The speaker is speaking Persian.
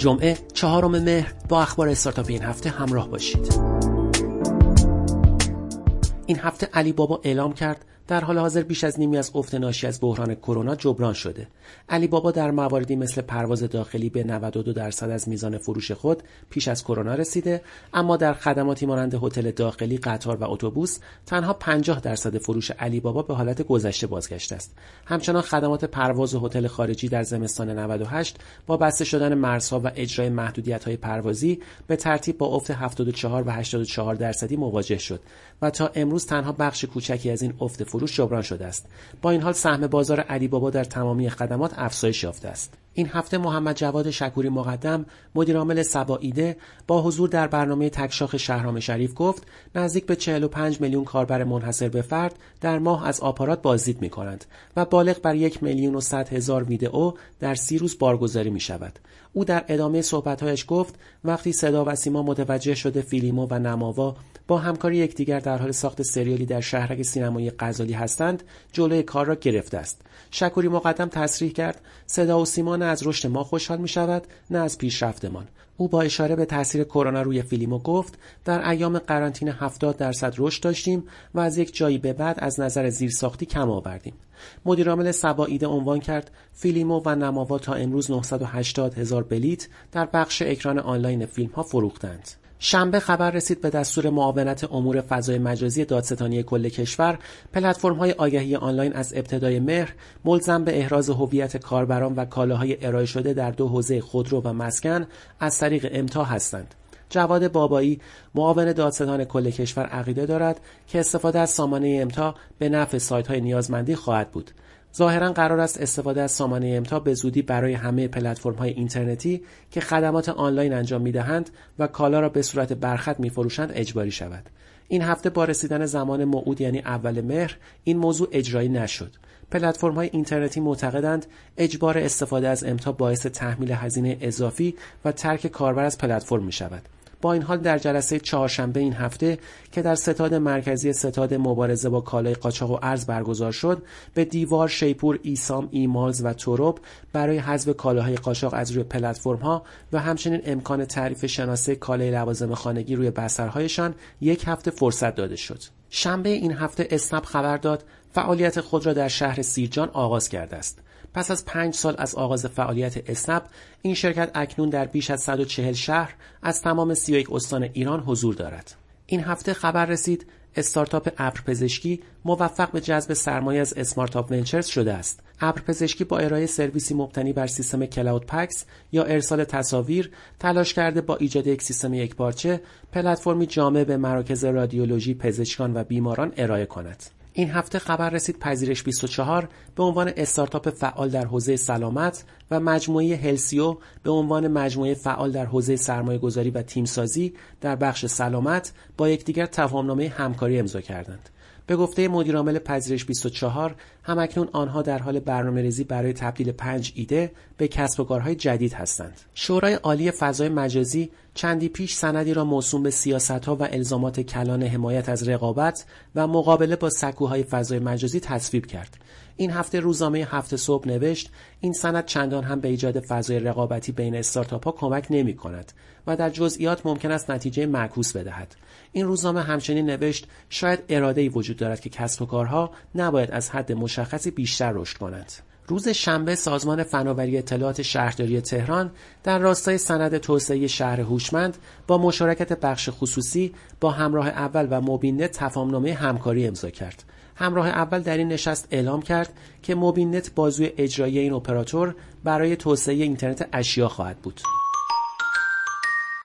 جمعه چهارم مهر با اخبار استارتاپ این هفته همراه باشید. این هفته علی بابا اعلام کرد در حال حاضر بیش از نیمی از افت ناشی از بحران کرونا جبران شده. علی بابا در مواردی مثل پرواز داخلی به 92 درصد از میزان فروش خود پیش از کرونا رسیده، اما در خدماتی مانند هتل داخلی، قطار و اتوبوس تنها 50 درصد فروش علی بابا به حالت گذشته بازگشته است. همچنان خدمات پرواز هتل خارجی در زمستان 98 با بسته شدن مرزها و اجرای محدودیت‌های پروازی به ترتیب با افت 74 و 84 درصدی مواجه شد و تا امروز تنها بخش کوچکی از این افت فروش جبران شده است با این حال سهم بازار علی بابا در تمامی خدمات افزایش یافته است این هفته محمد جواد شکوری مقدم مدیرعامل سباییده با حضور در برنامه تکشاخ شهرام شریف گفت نزدیک به 45 میلیون کاربر منحصر به فرد در ماه از آپارات بازدید می کنند و بالغ بر یک میلیون و صد هزار ویدئو در سی روز بارگذاری می شود. او در ادامه صحبتهایش گفت وقتی صدا و سیما متوجه شده فیلیمو و نماوا با همکاری یکدیگر در حال ساخت سریالی در شهرک سینمایی غزالی هستند جلوی کار را گرفته است. شکوری مقدم تصریح کرد صدا و سیما نه از رشد ما خوشحال می شود نه از پیشرفتمان. او با اشاره به تاثیر کرونا روی فیلمو گفت در ایام قرنطینه 70 درصد رشد داشتیم و از یک جایی به بعد از نظر زیرساختی کم آوردیم. مدیرعامل سباییده عنوان کرد فیلیمو و نماوا تا امروز 980 هزار بلیت در بخش اکران آنلاین فیلم ها فروختند. شنبه خبر رسید به دستور معاونت امور فضای مجازی دادستانی کل کشور پلتفرم های آگهی آنلاین از ابتدای مهر ملزم به احراز هویت کاربران و کالاهای ارائه شده در دو حوزه خودرو و مسکن از طریق امتا هستند. جواد بابایی معاون دادستان کل کشور عقیده دارد که استفاده از سامانه امتا به نفع سایت های نیازمندی خواهد بود. ظاهرا قرار است استفاده از سامانه امتا به زودی برای همه پلتفرم های اینترنتی که خدمات آنلاین انجام می‌دهند و کالا را به صورت برخط میفروشند اجباری شود. این هفته با رسیدن زمان موعود یعنی اول مهر این موضوع اجرایی نشد. پلتفرم های اینترنتی معتقدند اجبار استفاده از امتا باعث تحمیل هزینه اضافی و ترک کاربر از پلتفرم می شود با این حال در جلسه چهارشنبه این هفته که در ستاد مرکزی ستاد مبارزه با کالای قاچاق و ارز برگزار شد به دیوار شیپور ایسام ایمالز و توروب برای حذف کالاهای قاچاق از روی پلتفرم ها و همچنین امکان تعریف شناسه کالای لوازم خانگی روی بسترهایشان یک هفته فرصت داده شد. شنبه این هفته اسنپ خبر داد فعالیت خود را در شهر سیرجان آغاز کرده است. پس از پنج سال از آغاز فعالیت اسنپ این شرکت اکنون در بیش از 140 شهر از تمام 31 استان ایران حضور دارد این هفته خبر رسید استارتاپ ابر پزشکی موفق به جذب سرمایه از اسمارتاپ ونچرز شده است. ابر پزشکی با ارائه سرویسی مبتنی بر سیستم کلاود پکس یا ارسال تصاویر تلاش کرده با ایجاد یک سیستم یکپارچه پلتفرمی جامع به مراکز رادیولوژی پزشکان و بیماران ارائه کند. این هفته خبر رسید پذیرش 24 به عنوان استارتاپ فعال در حوزه سلامت و مجموعه هلسیو به عنوان مجموعه فعال در حوزه سرمایه گذاری و تیمسازی در بخش سلامت با یکدیگر تفاهمنامه همکاری امضا کردند. به گفته مدیرعامل پذیرش 24 همکنون آنها در حال برنامه ریزی برای تبدیل پنج ایده به کسب و کارهای جدید هستند. شورای عالی فضای مجازی چندی پیش سندی را موسوم به ها و الزامات کلان حمایت از رقابت و مقابله با سکوهای فضای مجازی تصویب کرد. این هفته روزنامه هفته صبح نوشت این سند چندان هم به ایجاد فضای رقابتی بین استارتاپ ها کمک نمی کند و در جزئیات ممکن است نتیجه معکوس بدهد. این روزنامه همچنین نوشت شاید اراده ای وجود دارد که کسب و کارها نباید از حد مشخصی بیشتر رشد کنند. روز شنبه سازمان فناوری اطلاعات شهرداری تهران در راستای سند توسعه شهر هوشمند با مشارکت بخش خصوصی با همراه اول و موبینت تفاهمنامه همکاری امضا کرد. همراه اول در این نشست اعلام کرد که موبینت بازوی اجرایی این اپراتور برای توسعه اینترنت اشیا خواهد بود.